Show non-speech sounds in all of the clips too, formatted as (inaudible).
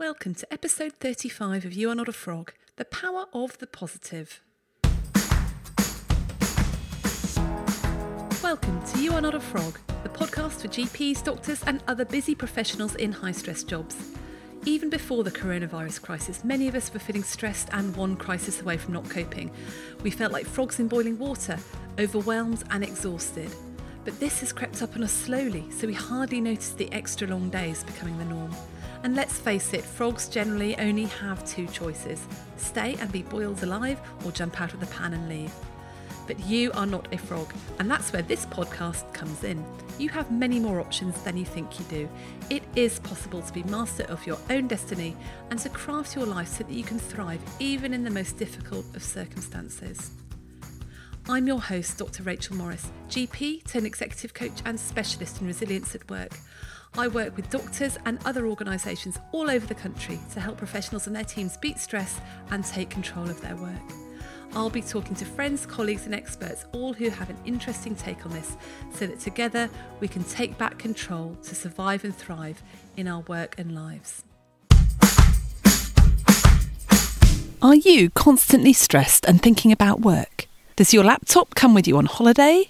Welcome to episode 35 of You Are Not a Frog The Power of the Positive. Welcome to You Are Not a Frog, the podcast for GPs, doctors, and other busy professionals in high stress jobs. Even before the coronavirus crisis, many of us were feeling stressed and one crisis away from not coping. We felt like frogs in boiling water, overwhelmed and exhausted. But this has crept up on us slowly, so we hardly noticed the extra long days becoming the norm. And let's face it, frogs generally only have two choices stay and be boiled alive, or jump out of the pan and leave. But you are not a frog, and that's where this podcast comes in. You have many more options than you think you do. It is possible to be master of your own destiny and to craft your life so that you can thrive even in the most difficult of circumstances. I'm your host, Dr. Rachel Morris, GP, turned executive coach, and specialist in resilience at work. I work with doctors and other organisations all over the country to help professionals and their teams beat stress and take control of their work. I'll be talking to friends, colleagues, and experts, all who have an interesting take on this, so that together we can take back control to survive and thrive in our work and lives. Are you constantly stressed and thinking about work? Does your laptop come with you on holiday?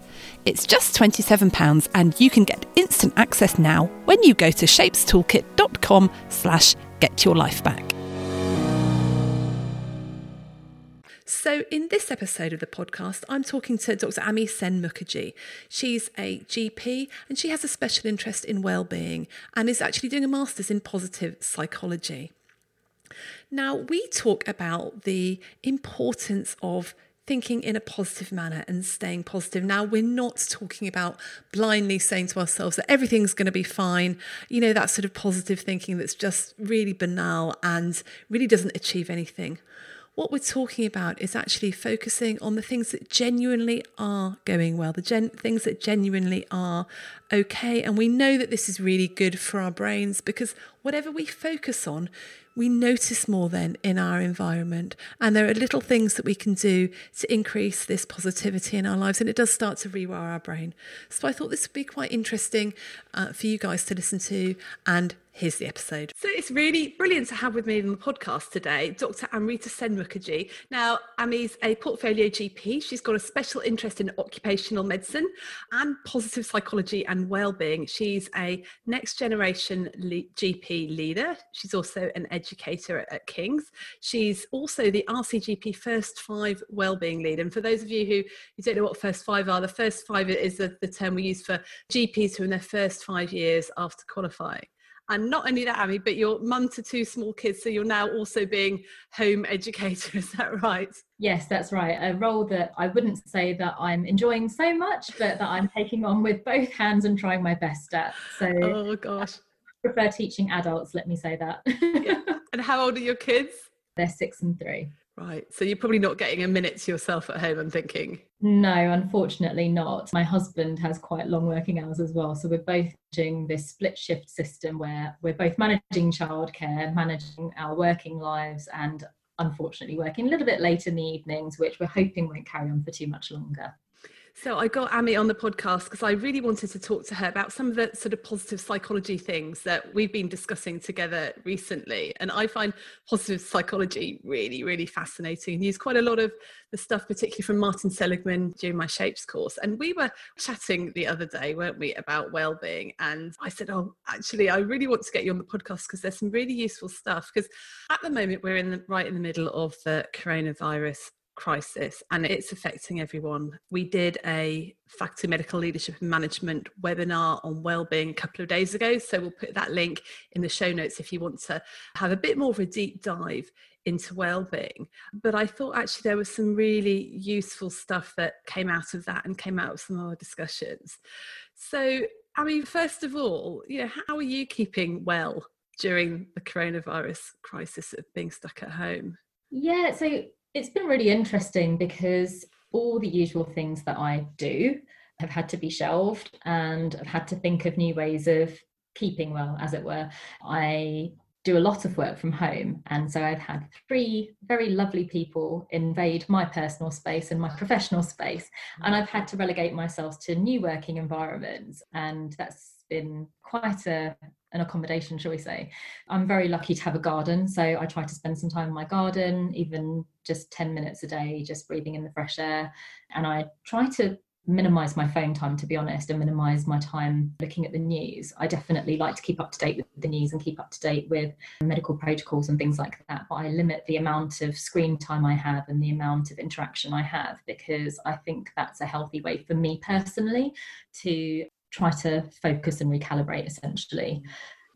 It's just £27 and you can get instant access now when you go to shapestoolkit.com slash get your life back. So, in this episode of the podcast, I'm talking to Dr. Ami Sen Mukherjee. She's a GP and she has a special interest in well-being and is actually doing a master's in positive psychology. Now, we talk about the importance of thinking in a positive manner and staying positive. Now, we're not talking about blindly saying to ourselves that everything's going to be fine. You know, that sort of positive thinking that's just really banal and really doesn't achieve anything. What we're talking about is actually focusing on the things that genuinely are going well, the gen- things that genuinely are okay. And we know that this is really good for our brains because whatever we focus on, we notice more then in our environment. And there are little things that we can do to increase this positivity in our lives. And it does start to rewire our brain. So I thought this would be quite interesting uh, for you guys to listen to and here's the episode. So it's really brilliant to have with me on the podcast today Dr. Amrita Sen Mukherjee. Now, Ami's a portfolio GP. She's got a special interest in occupational medicine and positive psychology and well-being. She's a next generation le- GP leader. She's also an educator at, at King's. She's also the RCGP First Five Wellbeing Lead. And for those of you who, who don't know what First Five are, the First Five is the, the term we use for GPs who are in their first five years after qualifying. And not only that, Ami, but you're mum to two small kids, so you're now also being home educator. (laughs) Is that right? Yes, that's right. A role that I wouldn't say that I'm enjoying so much, but that I'm taking on with both hands and trying my best at. So, oh gosh, I prefer teaching adults. Let me say that. yeah. (laughs) And how old are your kids? They're six and three. Right. So you're probably not getting a minute to yourself at home, I'm thinking. No, unfortunately not. My husband has quite long working hours as well. So we're both doing this split shift system where we're both managing childcare, managing our working lives, and unfortunately working a little bit late in the evenings, which we're hoping won't carry on for too much longer. So I got Ami on the podcast because I really wanted to talk to her about some of the sort of positive psychology things that we've been discussing together recently. And I find positive psychology really, really fascinating and use quite a lot of the stuff, particularly from Martin Seligman during my Shapes course. And we were chatting the other day, weren't we, about well-being. And I said, Oh, actually, I really want to get you on the podcast because there's some really useful stuff. Because at the moment we're in the right in the middle of the coronavirus crisis and it's affecting everyone. We did a Faculty Medical Leadership and Management webinar on wellbeing a couple of days ago. So we'll put that link in the show notes if you want to have a bit more of a deep dive into well-being but i thought actually there was some really useful stuff that came out of that and came out of some of our discussions so i mean first of all you know how are you keeping well during the coronavirus crisis of being stuck at home yeah so It's been really interesting because all the usual things that I do have had to be shelved and I've had to think of new ways of keeping well, as it were. I do a lot of work from home. And so I've had three very lovely people invade my personal space and my professional space. And I've had to relegate myself to new working environments. And that's been quite a, an accommodation, shall we say. I'm very lucky to have a garden. So I try to spend some time in my garden, even just 10 minutes a day, just breathing in the fresh air. And I try to minimize my phone time to be honest and minimize my time looking at the news i definitely like to keep up to date with the news and keep up to date with medical protocols and things like that but i limit the amount of screen time i have and the amount of interaction i have because i think that's a healthy way for me personally to try to focus and recalibrate essentially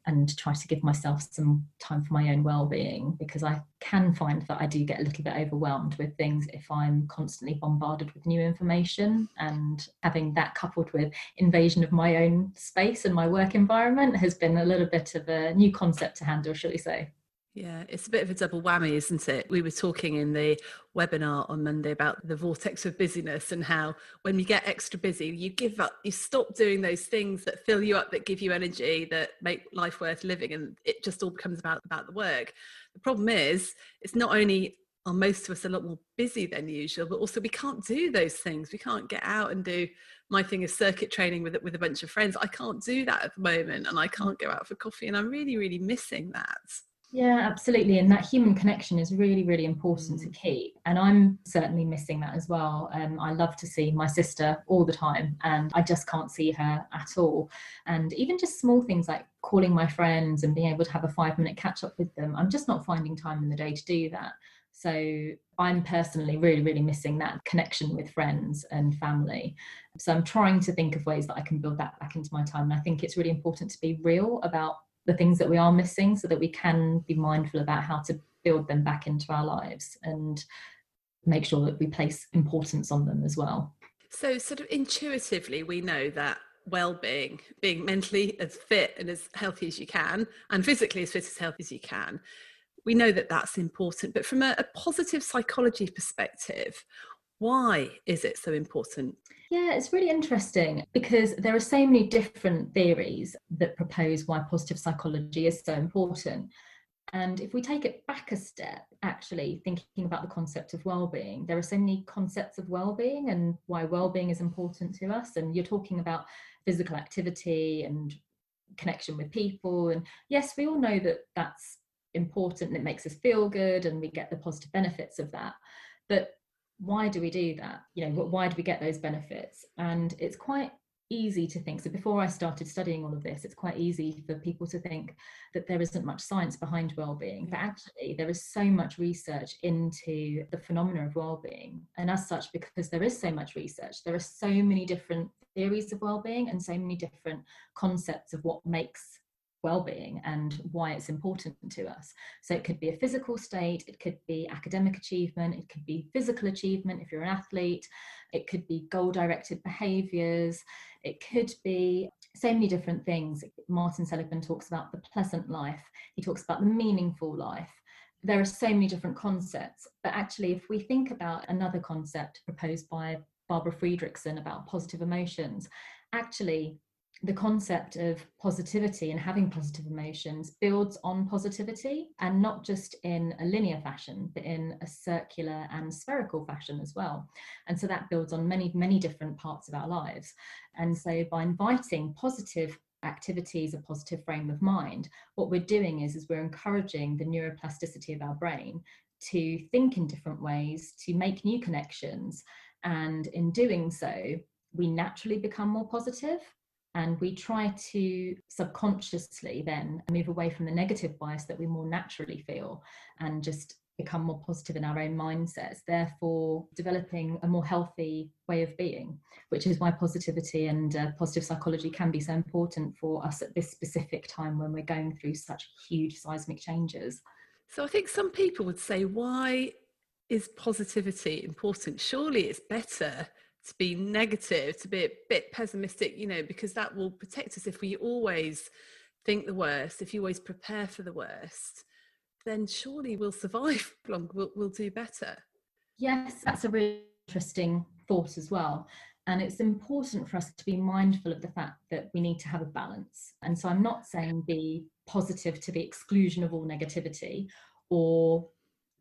and try to give myself some time for my own well-being because I can find that I do get a little bit overwhelmed with things if I'm constantly bombarded with new information and having that coupled with invasion of my own space and my work environment has been a little bit of a new concept to handle shall we say yeah, it's a bit of a double whammy, isn't it? We were talking in the webinar on Monday about the vortex of busyness and how when you get extra busy, you give up, you stop doing those things that fill you up, that give you energy, that make life worth living, and it just all becomes about about the work. The problem is, it's not only are most of us a lot more busy than usual, but also we can't do those things. We can't get out and do my thing is circuit training with with a bunch of friends. I can't do that at the moment, and I can't go out for coffee, and I'm really, really missing that. Yeah, absolutely. And that human connection is really, really important to keep. And I'm certainly missing that as well. Um, I love to see my sister all the time, and I just can't see her at all. And even just small things like calling my friends and being able to have a five minute catch up with them, I'm just not finding time in the day to do that. So I'm personally really, really missing that connection with friends and family. So I'm trying to think of ways that I can build that back into my time. And I think it's really important to be real about the things that we are missing so that we can be mindful about how to build them back into our lives and make sure that we place importance on them as well. So, sort of intuitively, we know that well-being being mentally as fit and as healthy as you can and physically as fit as healthy as you can we know that that's important but from a, a positive psychology perspective why is it so important yeah, it's really interesting because there are so many different theories that propose why positive psychology is so important. And if we take it back a step, actually thinking about the concept of well-being, there are so many concepts of well-being and why well-being is important to us. And you're talking about physical activity and connection with people. And yes, we all know that that's important and it makes us feel good and we get the positive benefits of that. But why do we do that? You know why do we get those benefits? And it's quite easy to think so before i started studying all of this it's quite easy for people to think that there isn't much science behind well-being but actually there is so much research into the phenomena of well-being. And as such because there is so much research there are so many different theories of well-being and so many different concepts of what makes well-being and why it's important to us. So it could be a physical state it could be academic achievement it could be physical achievement if you're an athlete it could be goal directed behaviors it could be so many different things. Martin seligman talks about the pleasant life he talks about the meaningful life. There are so many different concepts but actually if we think about another concept proposed by barbara fredrickson about positive emotions actually the concept of positivity and having positive emotions builds on positivity and not just in a linear fashion but in a circular and spherical fashion as well. And so that builds on many many different parts of our lives. And so by inviting positive activities a positive frame of mind what we're doing is is we're encouraging the neuroplasticity of our brain to think in different ways to make new connections. And in doing so we naturally become more positive and we try to subconsciously then move away from the negative bias that we more naturally feel and just become more positive in our own mindsets, therefore developing a more healthy way of being, which is why positivity and uh, positive psychology can be so important for us at this specific time when we're going through such huge seismic changes. So I think some people would say, why is positivity important? Surely it's better to be negative, to be a bit pessimistic, you know, because that will protect us if we always think the worst, if you always prepare for the worst, then surely we'll survive (laughs) long, we'll, we'll do better. Yes, that's a really interesting thought as well. And it's important for us to be mindful of the fact that we need to have a balance. And so I'm not saying be positive to the exclusion of all negativity or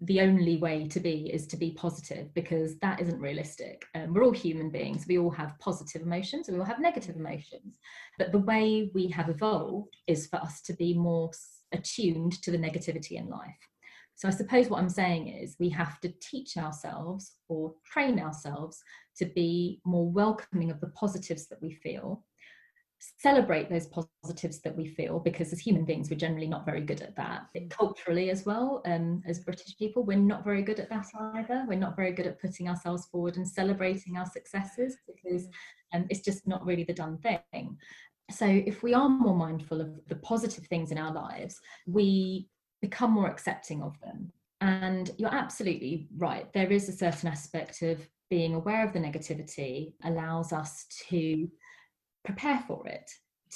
the only way to be is to be positive because that isn't realistic. Um, we're all human beings. We all have positive emotions we all have negative emotions. But the way we have evolved is for us to be more attuned to the negativity in life. So I suppose what I'm saying is we have to teach ourselves or train ourselves to be more welcoming of the positives that we feel, celebrate those positives that we feel, because as human beings, we're generally not very good at that. Mm. Culturally, as well, um, as British people, we're not very good at that either. We're not very good at putting ourselves forward and celebrating our successes because um, it's just not really the done thing. So, if we are more mindful of the positive things in our lives, we become more accepting of them. And you're absolutely right. There is a certain aspect of being aware of the negativity allows us to prepare for it,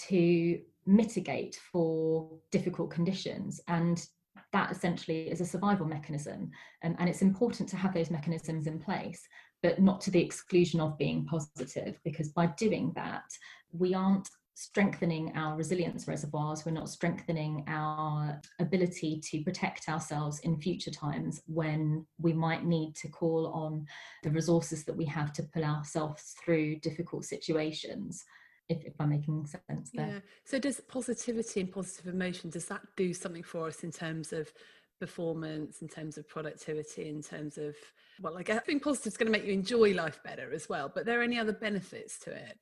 to mitigate for difficult conditions. And that essentially is a survival mechanism. Um, and it's important to have those mechanisms in place, but not to the exclusion of being positive, because by doing that, we aren't strengthening our resilience reservoirs, we're not strengthening our ability to protect ourselves in future times when we might need to call on the resources that we have to pull ourselves through difficult situations. If, if I'm making sense there. Yeah. So does positivity and positive emotion, does that do something for us in terms of performance, in terms of productivity, in terms of well, like being positive is going to make you enjoy life better as well. But are there any other benefits to it?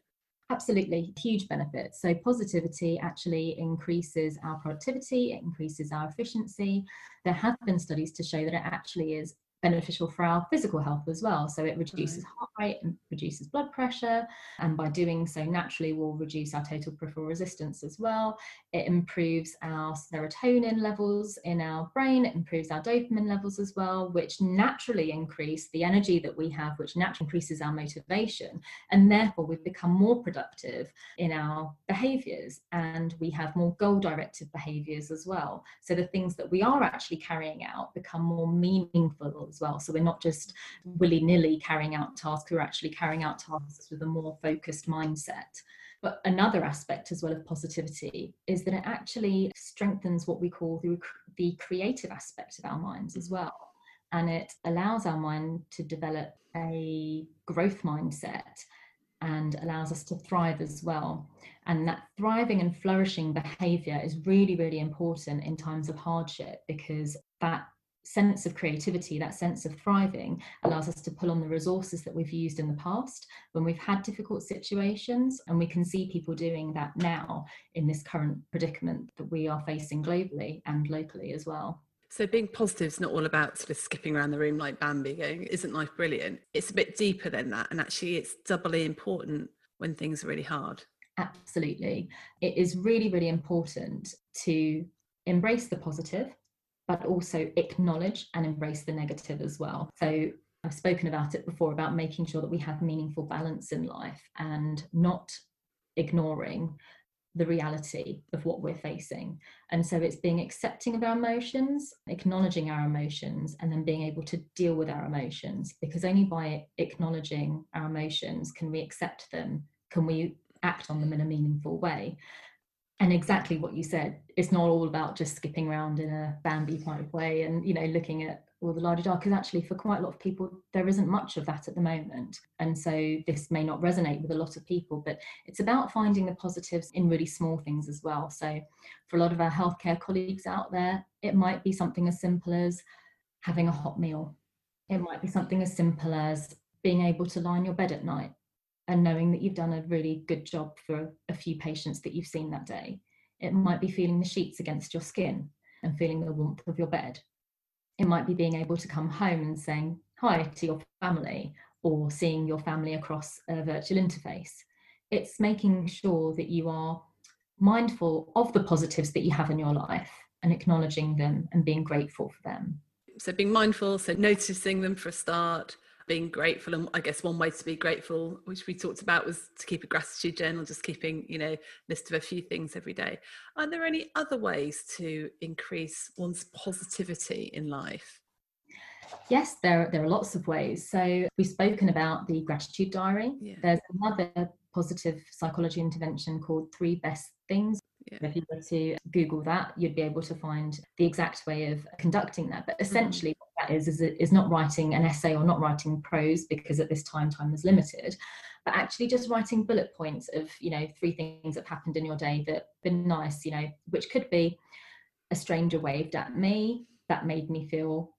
Absolutely, huge benefits. So, positivity actually increases our productivity, it increases our efficiency. There have been studies to show that it actually is beneficial for our physical health as well. So it reduces right. heart rate and reduces blood pressure. And by doing so, naturally, will reduce our total peripheral resistance as well. It improves our serotonin levels in our brain. It improves our dopamine levels as well, which naturally increase the energy that we have, which naturally increases our motivation. And therefore, we've become more productive in our behaviors and we have more goal directed behaviors as well. So the things that we are actually carrying out become more meaningful as well. So we're not just willy nilly carrying out tasks, we're actually carrying out tasks with a more focused mindset. But another aspect as well of positivity is that it actually strengthens what we call the, the creative aspect of our minds as well. And it allows our mind to develop a growth mindset and allows us to thrive as well. And that thriving and flourishing behavior is really, really important in times of hardship because that sense of creativity, that sense of thriving, allows us to pull on the resources that we've used in the past when we've had difficult situations. And we can see people doing that now in this current predicament that we are facing globally and locally as well. So being positive is not all about sort of skipping around the room like Bambi going, isn't life brilliant? It's a bit deeper than that. And actually it's doubly important when things are really hard. Absolutely. It is really, really important to embrace the positive but also acknowledge and embrace the negative as well. So I've spoken about it before about making sure that we have meaningful balance in life and not ignoring the reality of what we're facing. And so it's being accepting of our emotions, acknowledging our emotions, and then being able to deal with our emotions. Because only by acknowledging our emotions can we accept them, can we act on them in a meaningful way and exactly what you said it's not all about just skipping around in a bambi type way and you know looking at all the larger dark because actually for quite a lot of people there isn't much of that at the moment. And so this may not resonate with a lot of people but it's about finding the positives in really small things as well. So for a lot of our healthcare colleagues out there it might be something as simple as having a hot meal. It might be something as simple as being able to lie in your bed at night and knowing that you've done a really good job for a few patients that you've seen that day. It might be feeling the sheets against your skin and feeling the warmth of your bed. It might be being able to come home and saying hi to your family or seeing your family across a virtual interface. It's making sure that you are mindful of the positives that you have in your life and acknowledging them and being grateful for them. So, being mindful, so noticing them for a start, being grateful and i guess one way to be grateful which we talked about was to keep a gratitude journal just keeping you know list of a few things every day are there any other ways to increase one's positivity in life Yes, there, there are lots of ways. So we've spoken about the gratitude diary. Yeah. There's another positive psychology intervention called Three Best Things. Yeah. If you were to Google that, you'd be able to find the exact way of conducting that. But essentially, mm-hmm. That is, is, is not writing an essay or not writing prose because at this time, time is limited, but actually just writing bullet points of, you know, three things that happened in your day that been nice, you know, which could be a stranger waved at me, that made me feel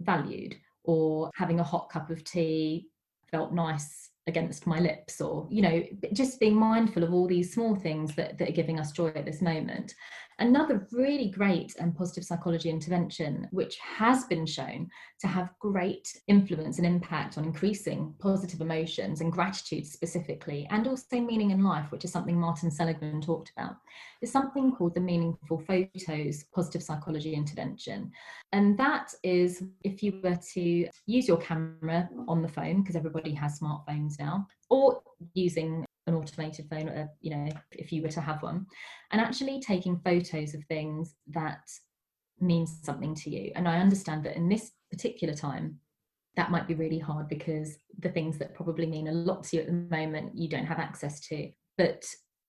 valued or having a hot cup of tea felt nice against my lips or you know just being mindful of all these small things that, that are giving us joy at this moment Another really great and positive psychology intervention, which has been shown to have great influence and impact on increasing positive emotions and gratitude specifically, and also meaning in life, which is something Martin Seligman talked about, is something called the Meaningful Photos Positive Psychology Intervention. And that is if you were to use your camera on the phone, because everybody has smartphones now, or using an automated phone, you know, if you were to have one, and actually taking photos of things that means something to you. And I understand that in this particular time, that might be really hard because the things that probably mean a lot to you at the moment, you don't have access to. But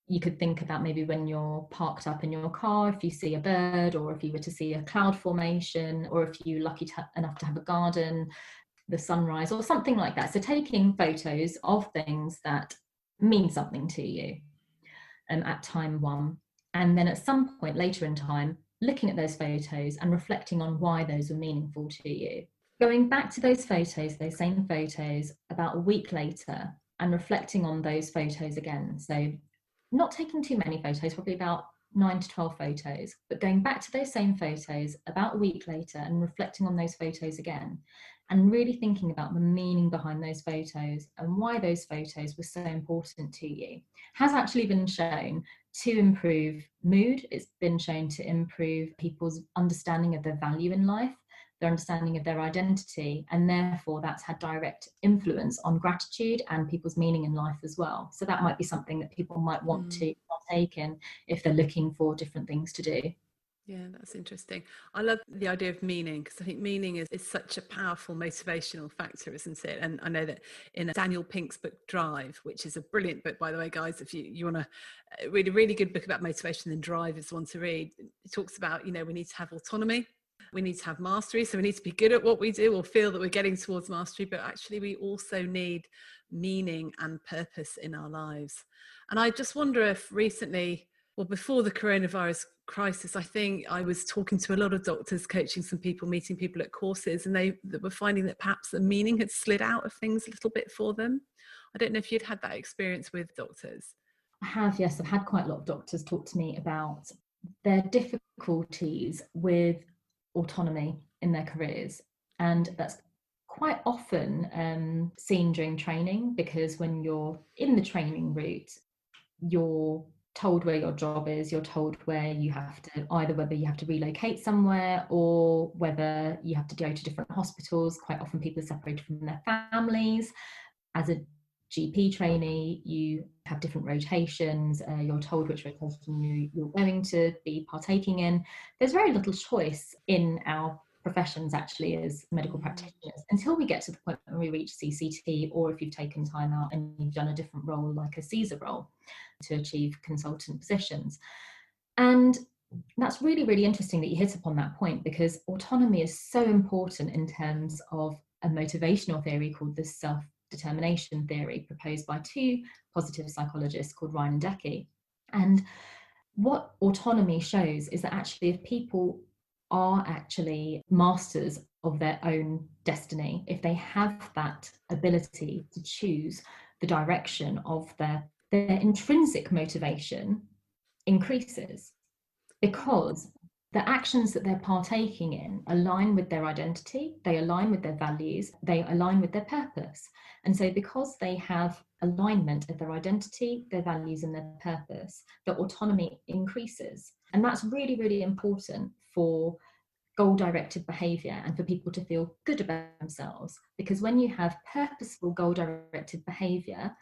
you could think about maybe when you're parked up in your car, if you see a bird, or if you were to see a cloud formation, or if you're lucky to, enough to have a garden, the sunrise, or something like that. So, taking photos of things that mean something to you um, at time one. And then at some point later in time, looking at those photos and reflecting on why those were meaningful to you. Going back to those photos, those same photos, about a week later, and reflecting on those photos again. So, not taking too many photos, probably about nine to 12 photos, but going back to those same photos about a week later and reflecting on those photos again and really thinking about the meaning behind those photos and why those photos were so important to you has actually been shown to improve mood. It's been shown to improve people's understanding of their value in life, their understanding of their identity, and therefore that's had direct influence on gratitude and people's meaning in life as well. So that might be something that people might want mm. to partake in if they're looking for different things to do. Yeah, that's interesting. I love the idea of meaning because I think meaning is, is such a powerful motivational factor, isn't it? And I know that in Daniel Pink's book Drive, which is a brilliant book, by the way, guys, if you, you want to uh, read a really good book about motivation, then Drive is one to read. It talks about, you know, we need to have autonomy, we need to have mastery. So we need to be good at what we do or feel that we're getting towards mastery, but actually we also need meaning and purpose in our lives. And I just wonder if recently, well, before the coronavirus crisis, I think I was talking to a lot of doctors, coaching some people, meeting people at courses, and they were finding that perhaps the meaning had slid out of things a little bit for them. I don't know if you'd had that experience with doctors. I have, yes. I've had quite a lot of doctors talk to me about their difficulties with autonomy in their careers. And that's quite often um, seen during training because when you're in the training route, you're told where your job is you're told where you have to either whether you have to relocate somewhere or whether you have to go to different hospitals. Quite often people are separated from their families. As a gp trainee you have different rotations. Uh, you're told which rotation you, you're going to be partaking in. There's very little choice in our professions actually as medical mm. practitioners until we get to the point when we reach CCT or if you've taken time out and you've done a different role like a CESR role to achieve consultant positions. And that's really, really interesting that you hit upon that point because autonomy is so important in terms of a motivational theory called the self determination theory proposed by two positive psychologists called Ryan and Deci. And what autonomy shows is that actually, if people are actually masters of their own destiny, if they have that ability to choose the direction of their, their intrinsic motivation increases because the actions that they're partaking in align with their identity, they align with their values, they align with their purpose. And so, because they have alignment of their identity, their values, and their purpose, the autonomy increases. And that's really, really important for goal directed behavior and for people to feel good about themselves. Because when you have purposeful goal directed behavior,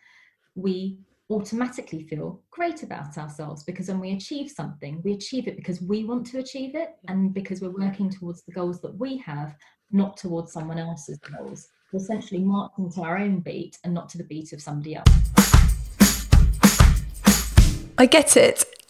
we automatically feel great about ourselves because when we achieve something, we achieve it because we want to achieve it and because we're working towards the goals that we have, not towards someone else's goals. We're essentially marching to our own beat and not to the beat of somebody else. I get it.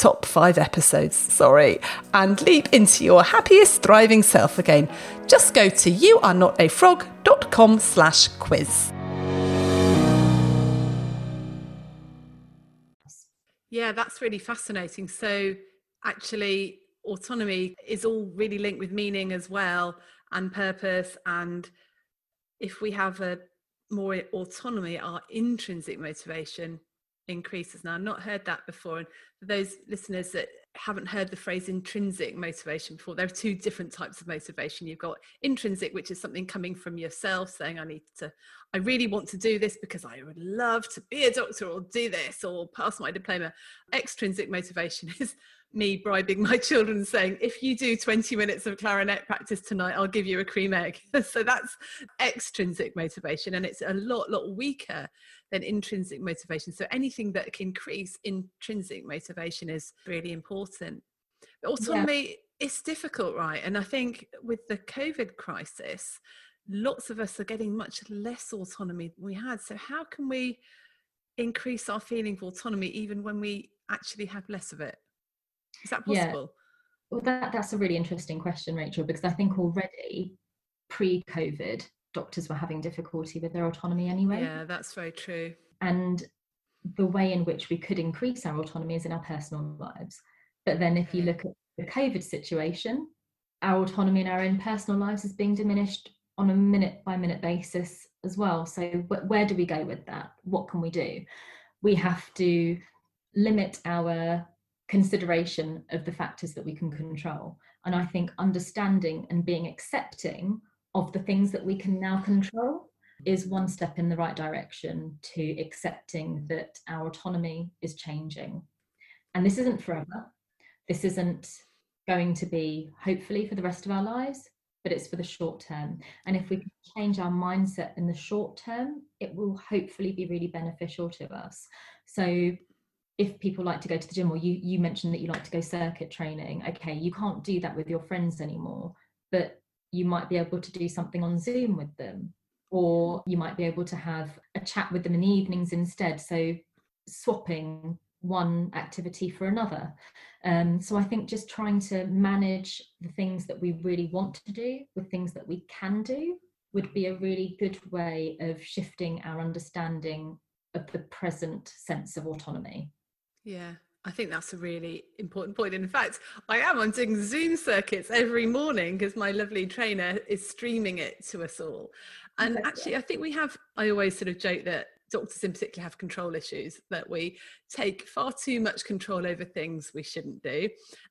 top five episodes, sorry, and leap into your happiest, thriving self again. Just go to youarenotafrog.com slash quiz. Yeah, that's really fascinating. So actually, autonomy is all really linked with meaning as well and purpose. And if we have a more autonomy, our intrinsic motivation increases. Now, I've not heard that before. And for those listeners that haven't heard the phrase intrinsic motivation before, there are two different types of motivation. You've got intrinsic, which is something coming from yourself saying, I need to, I really want to do this because I would love to be a doctor or do this or pass my diploma. Extrinsic motivation (laughs) is me bribing my children saying if you do 20 minutes of clarinet practice tonight i'll give you a cream egg. (laughs) So that's extrinsic motivation and it's a lot lot weaker than intrinsic motivation. So anything that can increase intrinsic motivation is really important. But autonomy yeah. it's difficult right? And i think with the covid crisis lots of us are getting much less autonomy than we had. So how can we increase our feeling of autonomy even when we actually have less of it is that possible? Yeah. Well, that, that's a really interesting question, Rachel, because I think already pre COVID, doctors were having difficulty with their autonomy anyway. Yeah, that's very true. And the way in which we could increase our autonomy is in our personal lives. But then if you mm. look at the COVID situation, our autonomy in our own personal lives is being diminished on a minute by minute basis as well. So, where do we go with that? What can we do? We have to limit our consideration of the factors that we can control. And I think understanding and being accepting of the things that we can now control is one step in the right direction to accepting that our autonomy is changing. And this isn't forever. This isn't going to be, hopefully, for the rest of our lives, but it's for the short term. And if we change our mindset in the short term, it will hopefully be really beneficial to us. So if people like to go to the gym or you you mentioned that you like to go circuit training okay you can't do that with your friends anymore but you might be able to do something on zoom with them. Or you might be able to have a chat with them in the evenings instead so swapping one activity for another. Um, so i think just trying to manage the things that we really want to do with things that we can do would be a really good way of shifting our understanding of the present sense of autonomy yeah, I think that's a really important point. In fact, I am. I'm doing Zoom circuits every morning because my lovely trainer is streaming it to us all. And okay. actually, I think we have, I always sort of joke that doctors in particular have control issues, that we take far too much control over things we shouldn't do.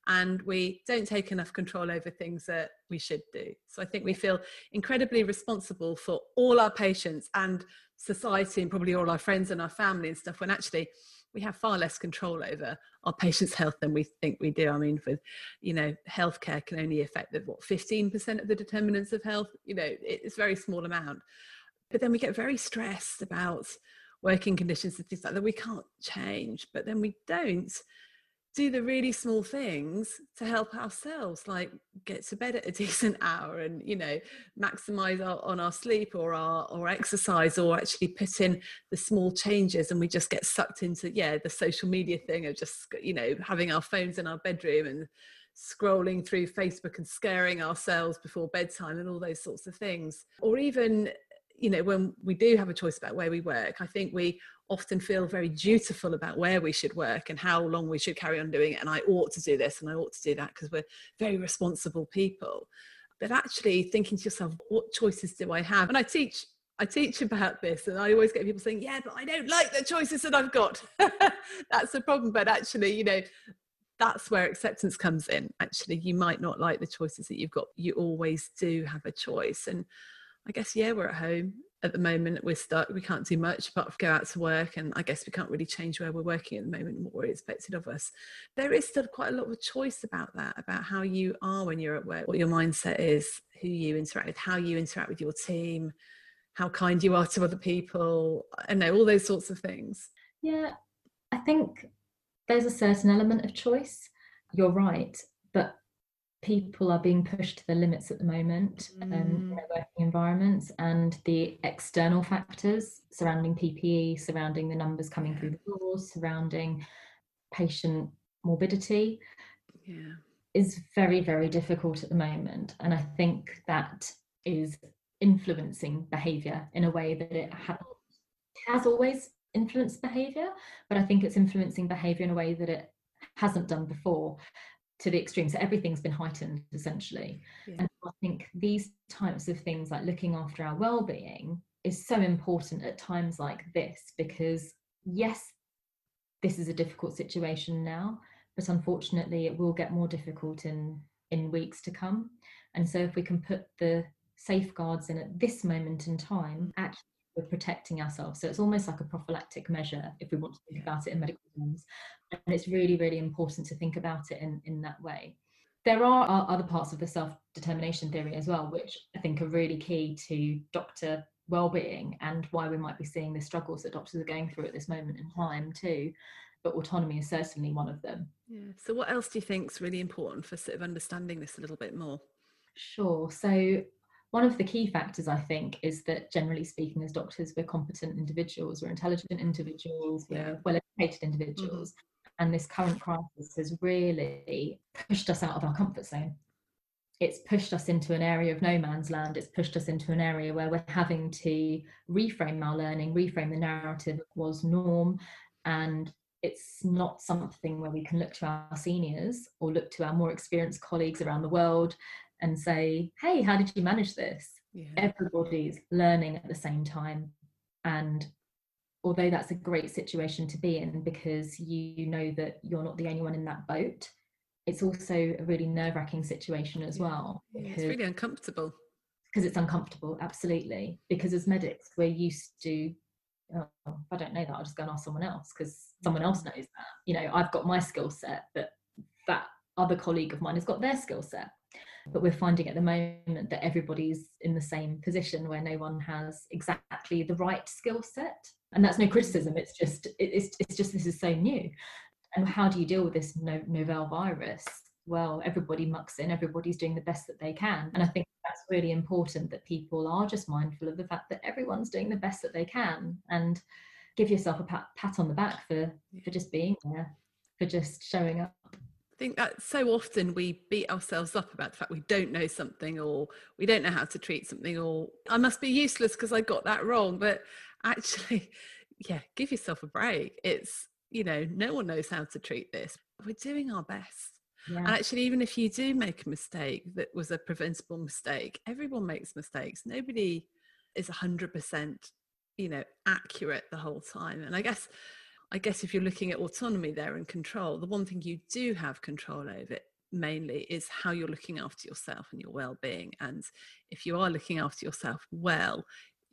And we don't take enough control over things that we should do. So I think we feel incredibly responsible for all our patients and society and probably all our friends and our family and stuff when actually we have far less control over our patients' (laughs) health than we think we do. I mean, with you know, healthcare can only affect the what 15% of the determinants of health. You know, it's a very small amount. But then we get very stressed about working conditions and things like that we can't change. But then we don't do the really small things to help ourselves like get to bed at a (laughs) decent hour and you know maximize our, on our sleep or our or exercise or actually put in the small changes and we just get sucked into yeah the social media thing of just you know having our phones in our bedroom and scrolling through facebook and scaring ourselves before bedtime and all those sorts of things. Or even you know when we do have a choice about where we work i think we often feel very dutiful about where we should work and how long we should carry on doing it and i ought to do this and i ought to do that because we're very responsible people but actually thinking to yourself what choices do i have and i teach I teach about this and I always get people saying, yeah, but I don't like the choices that I've got. (laughs) That's the problem. But actually, you know, that's where acceptance comes in. Actually, you might not like the choices that you've got. You always do have a choice. And I guess, yeah, we're at home at the moment. We're stuck. We can't do much but go out to work. And I guess we can't really change where we're working at the moment and what we're expected of us. There is still quite a lot of choice about that, about how you are when you're at work, what your mindset is, who you interact with, how you interact with your team, how kind you are to other people. I know all those sorts of things. Yeah, I think there's a certain element of choice. You're right, but people are being pushed to the limits at the moment mm. um, in mm. their working environments and the external factors surrounding PPE, surrounding the numbers coming through the doors, surrounding patient morbidity yeah. is very, very difficult at the moment. And I think that is influencing behaviour in a way that it ha- has always influenced behavior, but I think it's influencing behavior in a way that it hasn't done before to the extreme. So everything's been heightened essentially. Yeah. And I think these types of things like looking after our well-being is so important at times like this because yes, this is a difficult situation now, but unfortunately it will get more difficult in in weeks to come. And so if we can put the safeguards in at this moment in time, actually we're protecting ourselves. So it's almost like a prophylactic measure if we want to think about it in medical terms. And it's really, really important to think about it in, in that way. There are other parts of the self determination theory as well, which I think are really key to doctor well-being and why we might be seeing the struggles that doctors are going through at this moment in time too but autonomy is certainly one of them yeah so what else do you think is really important for sort of understanding this a little bit more sure so one of the key factors i think is that generally speaking as doctors we're competent individuals we're intelligent individuals we're well educated individuals. Mm-hmm. and this current crisis has really pushed us out of our comfort zone. It's pushed us into an area of no man's land. It's pushed us into an area where we're having to reframe our learning reframe the narrative was norm. And it's not something where we can look to our seniors or look to our more experienced colleagues around the world and say, hey, how did you manage this? Yeah. Everybody's learning at the same time. And although that's a great situation to be in because you know that you're not the only one in that boat, it's also a really nerve wracking situation as well. Yeah, it's really uncomfortable. Because it's uncomfortable, absolutely. Because as medics, we're used to, oh, if I don't know that, I'll just go and ask someone else because someone else knows that. You know, I've got my skill set, but that other colleague of mine has got their skill set but we're finding at the moment that everybody's in the same position where no one has exactly the right skill set. And that's no criticism it's just it's, it's just this is so new. And how do you deal with this no, novel virus? Well everybody mucks in everybody's doing the best that they can. And i think that's really important that people are just mindful of the fact that everyone's doing the best that they can. And give yourself a pat, pat on the back for for just being there for just showing up think that so often we beat ourselves up about the fact we don't know something or we don't know how to treat something or I must be useless because I got that wrong. But actually, (laughs) yeah, give yourself a break. It's, you know, no one knows how to treat this. We're doing our best. Yeah. And actually, even if you do make a mistake that was a preventable mistake, everyone makes mistakes. Nobody is 100%, you know, accurate the whole time. And I guess I guess if you're looking at autonomy there and control, the one thing you do have control over mainly is how you're looking after yourself and your well-being. And if you are looking after yourself well,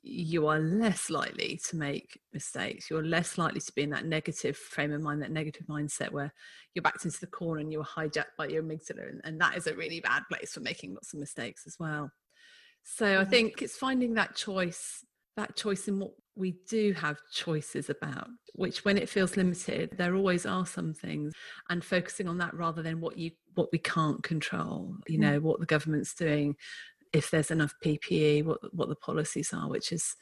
you are less likely to make mistakes. You're less likely to be in that negative frame of mind, that negative mindset where you're backed into the corner and you're hijacked by your amygdala. And, and that is a really bad place for making lots of mistakes as well. So I mm-hmm. think it's finding that choice that choice in what we do have choices about which when it feels limited there always are some things and focusing on that rather than what you what we can't control you mm. know what the government's doing if there's enough ppe what what the policies are which is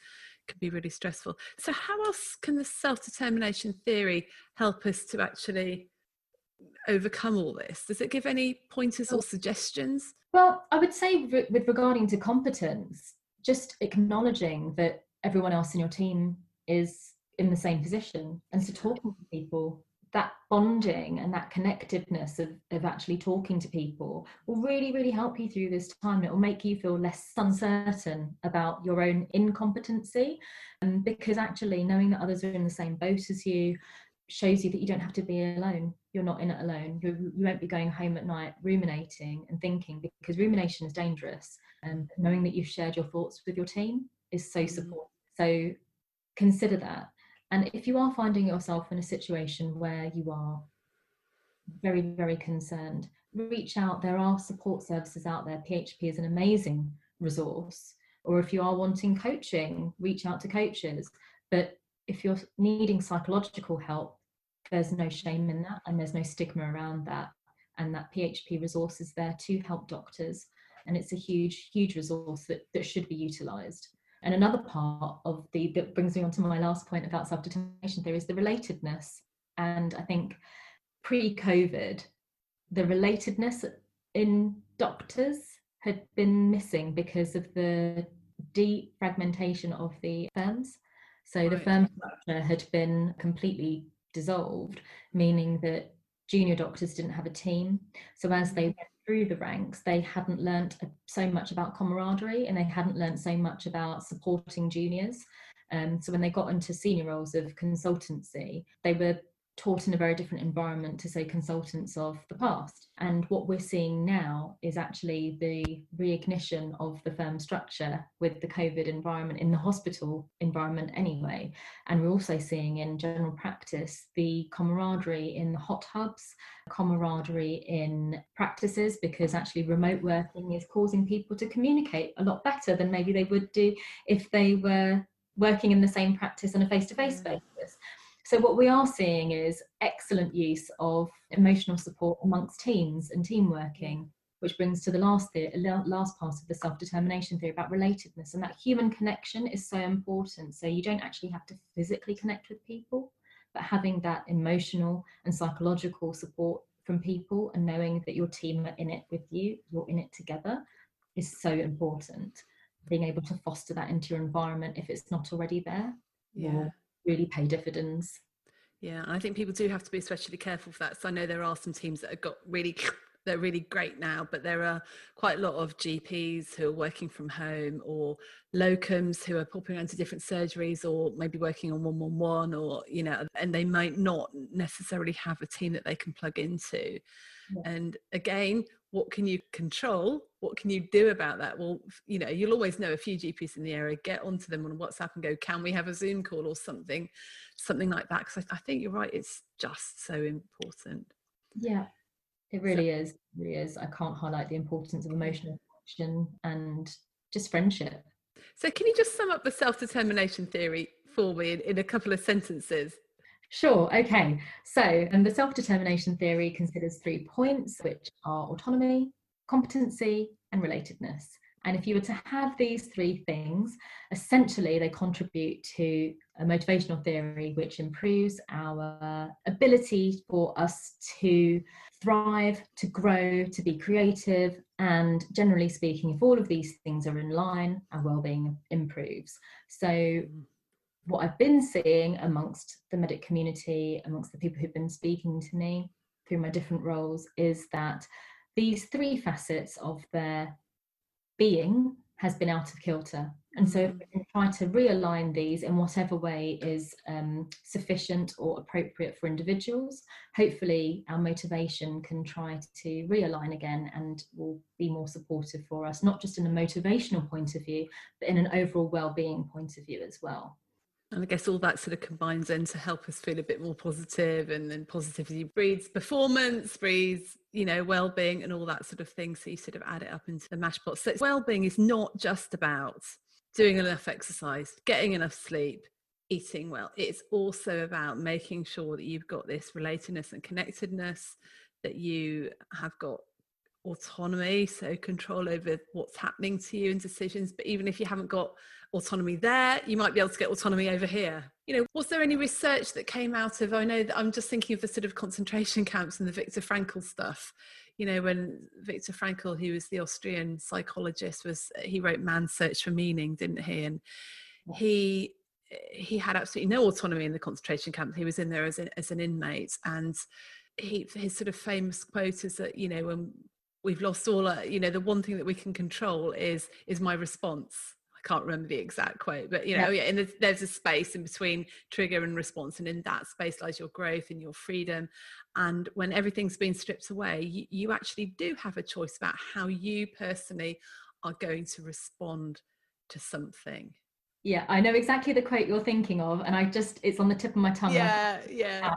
can be really stressful. So how else can the self-determination theory help us to actually overcome all this? Does it give any pointers or suggestions? Well i would say with regarding to competence just acknowledging that everyone else in your team is in the same position and so talking to people that bonding and that connectiveness of, of actually talking to people will really really help you through this time it will make you feel less uncertain about your own incompetency and because actually knowing that others are in the same boat as you shows you that you don't have to be alone you're not in it alone. You, you won't be going home at night ruminating and thinking because rumination is dangerous. And knowing that you've shared your thoughts with your team is so mm. supportive. So consider that. And if you are finding yourself in a situation where you are very, very concerned, reach out. There are support services out there. PHP is an amazing resource. Or if you are wanting coaching, reach out to coaches. But if you're needing psychological help, there's no shame in that and there's no stigma around that. And that PHP resource is there to help doctors. And it's a huge, huge resource that, that should be utilized. And another part of the that brings me on to my last point about self-determination theory is the relatedness. And I think pre-COVID, the relatedness in doctors had been missing because of the defragmentation of the firms. So right. the firm structure had been completely dissolved, meaning that junior doctors didn't have a team. So as they mm. went through the ranks, they hadn't learnt so much about camaraderie and they hadn't learnt so much about supporting juniors. Um, so when they got into senior roles of consultancy, they were taught in a very different environment to say consultants of the past. And what we're seeing now is actually the reignition of the firm structure with the covid environment in the hospital environment anyway. And we're also seeing in general practice the camaraderie in the hot hubs camaraderie in practices because actually remote working is causing people to communicate a lot better than maybe they would do if they were working in the same practice on a face-to-face mm. basis so, what we are seeing is excellent use of emotional support amongst teams and team working, which brings to the last, last part of the self determination theory about relatedness. And that human connection is so important. So, you don't actually have to physically connect with people, but having that emotional and psychological support from people and knowing that your team are in it with you, you're in it together, is so important. Being able to foster that into your environment if it's not already there. Yeah really pay dividends. Yeah, I think people do have to be especially careful for that. So I know there are some teams that have got really (laughs) they're really great now, but there are quite a lot of GPs who are working from home or locums who are popping around to different surgeries or maybe working on 111 or, you know, and they might not necessarily have a team that they can plug into. Yeah. And again, what can you control? What can you do about that? Well, you know, you'll always know a few GPs in the area. Get onto them on WhatsApp and go, can we have a Zoom call or something, something like that? Because I, I, think you're right. It's just so important. Yeah, it really so, is. It really is. I can't highlight the importance of mm. emotional connection and just friendship. So, can you just sum up the self determination theory for me in, in a couple of sentences? Sure, okay. So, and the self determination theory considers three points, which are autonomy, competency, and relatedness. And if you were to have these three things, essentially they contribute to a motivational theory which improves our ability for us to thrive, to grow, to be creative. And generally speaking, if all of these things are in line, our well-being improves. So mm what I've been seeing amongst the medic community, amongst the people who've been speaking to me through my different roles, is that these three facets of their being has been out of kilter. And so, if we can try to realign these in whatever way is um, sufficient or appropriate for individuals, hopefully our motivation can try to realign again and will be more supportive for us, not just in a motivational point of view, but in an overall well-being point of view as well. And I guess all that sort of combines in to help us feel a bit more positive and then positivity breeds performance, breeds, you know, well-being and all that sort of thing. So you sort of add it up into the mash pot. So well-being is not just about doing enough exercise, getting enough sleep, eating well. It's also about making sure that you've got this relatedness and connectedness, that you have got autonomy, so control over what's happening to you and decisions. But even if you haven't got autonomy there, you might be able to get autonomy over here. You know, was there any research that came out of? I know that I'm just thinking of the sort of concentration (laughs) camps and the Viktor Frankl stuff. You know, when Viktor Frankl, who was the Austrian psychologist, was he wrote Man's Search for Meaning, didn't he? And he he had absolutely no autonomy in the concentration camp. He was in there as, a, as an inmate, and he his sort of famous quote is that you know when we've lost all, uh, you know, the one thing that we can control is is my response can't remember the exact quote, but you know, yeah, yeah and there's, there's a space in between trigger and response, and in that space lies your growth and your freedom. And when everything's been stripped away, you, you actually do have a choice about how you personally are going to respond to something. Yeah, I know exactly the quote you're thinking of, and I just it's on the tip of my tongue. Yeah, yeah. Uh,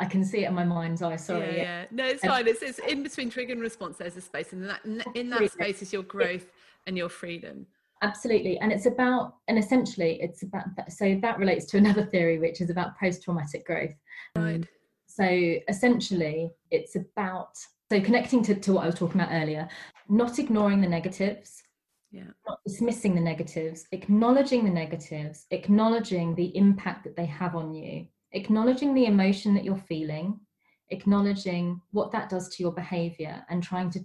I can see it in my mind's eye. Sorry. Yeah, yeah. no, it's fine. It's, it's in between trigger and response. There's a space, and that in that space is your growth and your freedom. Absolutely, and it's about and essentially it's about that, so that relates to (laughs) another theory, which is about post-traumatic growth. Um, right. So essentially, it's about so connecting to, to what I was talking about earlier, not ignoring the negatives, yeah. not dismissing the negatives, acknowledging the negatives, acknowledging the impact that they have on you, acknowledging the emotion that you're feeling, acknowledging what that does to your behavior, and trying to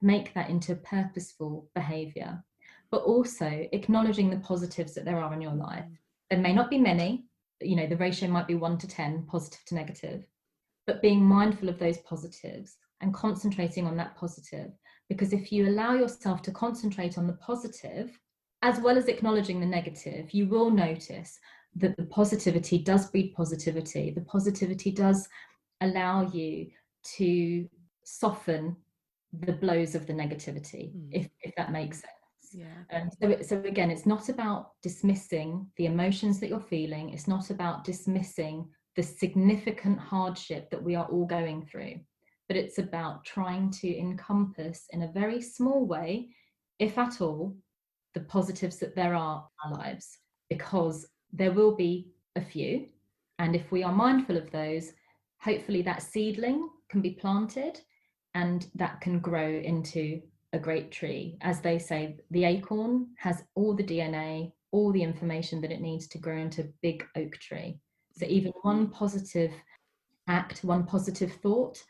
make that into purposeful behavior, but also acknowledging the positives that there are in your life. Mm. There may not be many, you know, the ratio might be one to 10, positive to negative, but being mindful of those positives and concentrating on that positive because if you allow yourself to concentrate on the positive, as well as acknowledging the negative, you will notice that the positivity does breed positivity. The positivity does allow you to soften the blows of the negativity, mm. if, if that makes sense. Yeah. And so, so again, it's not about dismissing the emotions that you're feeling. It's not about dismissing the significant hardship that we are all going through but it's about trying to encompass in a very small way, if at all, the positives that there are in our lives, because there will be a few. And if we are mindful of those, hopefully that seedling can be planted and that can grow into a great tree. As they say, the acorn has all the DNA, all the information that it needs to grow into a big oak tree. So mm-hmm. even one positive act, one positive thought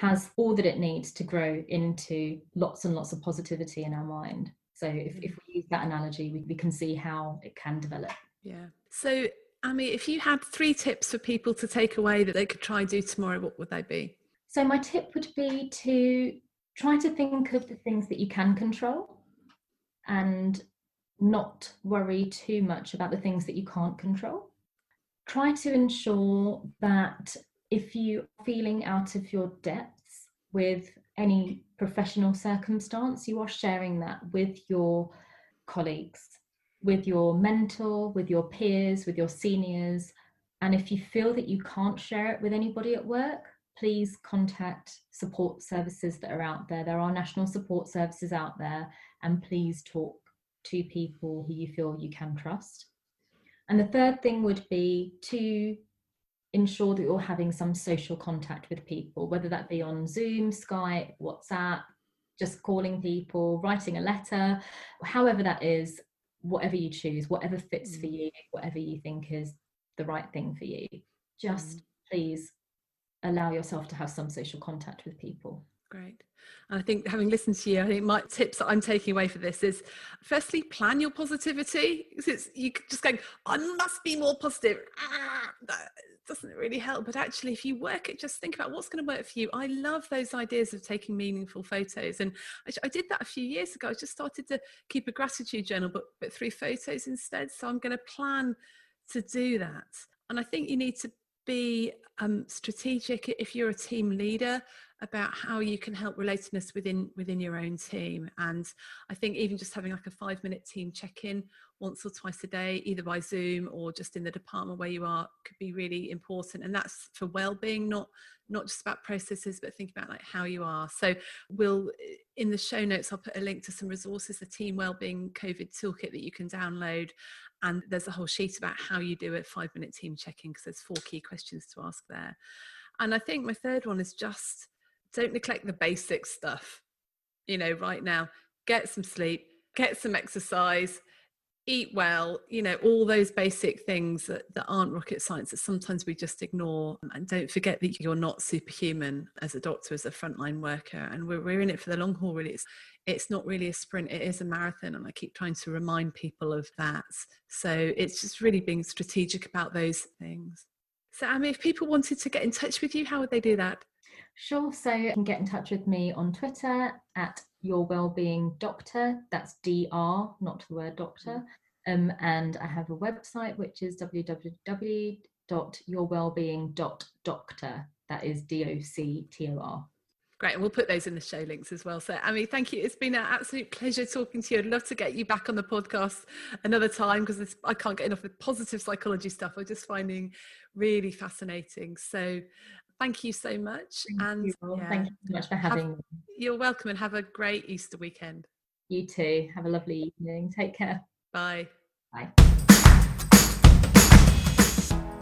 has all that it needs to grow into lots and lots of positivity in our mind. So if, if we use that analogy, we, we can see how it can develop. Yeah. So Ami, if you had three tips for people to take away that they could try and do tomorrow, what would they be? So my tip would be to try to think of the things that you can control and not worry too much about the things that you can't control. Try to ensure that if you are feeling out of your depths with any professional circumstance, you are sharing that with your colleagues, with your mentor, with your peers, with your seniors. And if you feel that you can't share it with anybody at work, please contact support services that are out there. There are national support services out there, and please talk to people who you feel you can trust. And the third thing would be to ensure that you're having some social contact with people, whether that be on Zoom, Skype, WhatsApp, just calling people, writing a letter, however that is, whatever you choose, whatever fits mm. for you, whatever you think is the right thing for you. Just mm. please allow yourself to have some social contact with people. Great. And I think having listened to you, I think my tips that I'm taking away for this is firstly, plan your positivity. Because it's you just going, I must be more positive. Ah, that doesn't really help. But actually, if you work it, just think about what's going to work for you. I love those ideas of taking meaningful photos. And I, I did that a few years ago. I just started to keep a gratitude journal, but, but through photos instead. So I'm going to plan to do that. And I think you need to be um, strategic if you're a team leader about how you can help relatedness within within your own team. And i think even just having like a five minute team check-in once or twice a day either by zoom or just in the department where you are could be really important. And that's for well-being not not just about processes but think about like how you are. So we'll in the show notes i'll put a link to some resources the team well-being covid toolkit that you can download and there's a whole sheet about how you do a five minute team check-in because there's four key questions to ask there and i think my third one is just don't neglect the basic stuff. You know, right now, get some sleep, get some exercise, eat well, you know, all those basic things that, that aren't rocket science that sometimes we just ignore. And don't forget that you're not superhuman as a doctor, as a frontline worker. And we're, we're in it for the long haul, really. It's, it's not really a sprint, it is a marathon. And I keep trying to remind people of that. So it's just really being strategic about those things. So, Ami, if people wanted to get in touch with you, how would they do that? Sure. So you can get in touch with me on Twitter at your wellbeing doctor. That's DR, not the word doctor. Um, and I have a website which is www.yourwellbeing.doctor. That is D O C T O R. Great, and we'll put those in the show links as well. So, Ami, thank you. It's been an absolute pleasure talking to you. I'd love to get you back on the podcast another time because I can't get enough of positive psychology stuff. I'm just finding really fascinating. So, thank you so much. Thank and you. Yeah, thank you so much for having have, me. You're welcome, and have a great Easter weekend. You too. Have a lovely evening. Take care. Bye. Bye.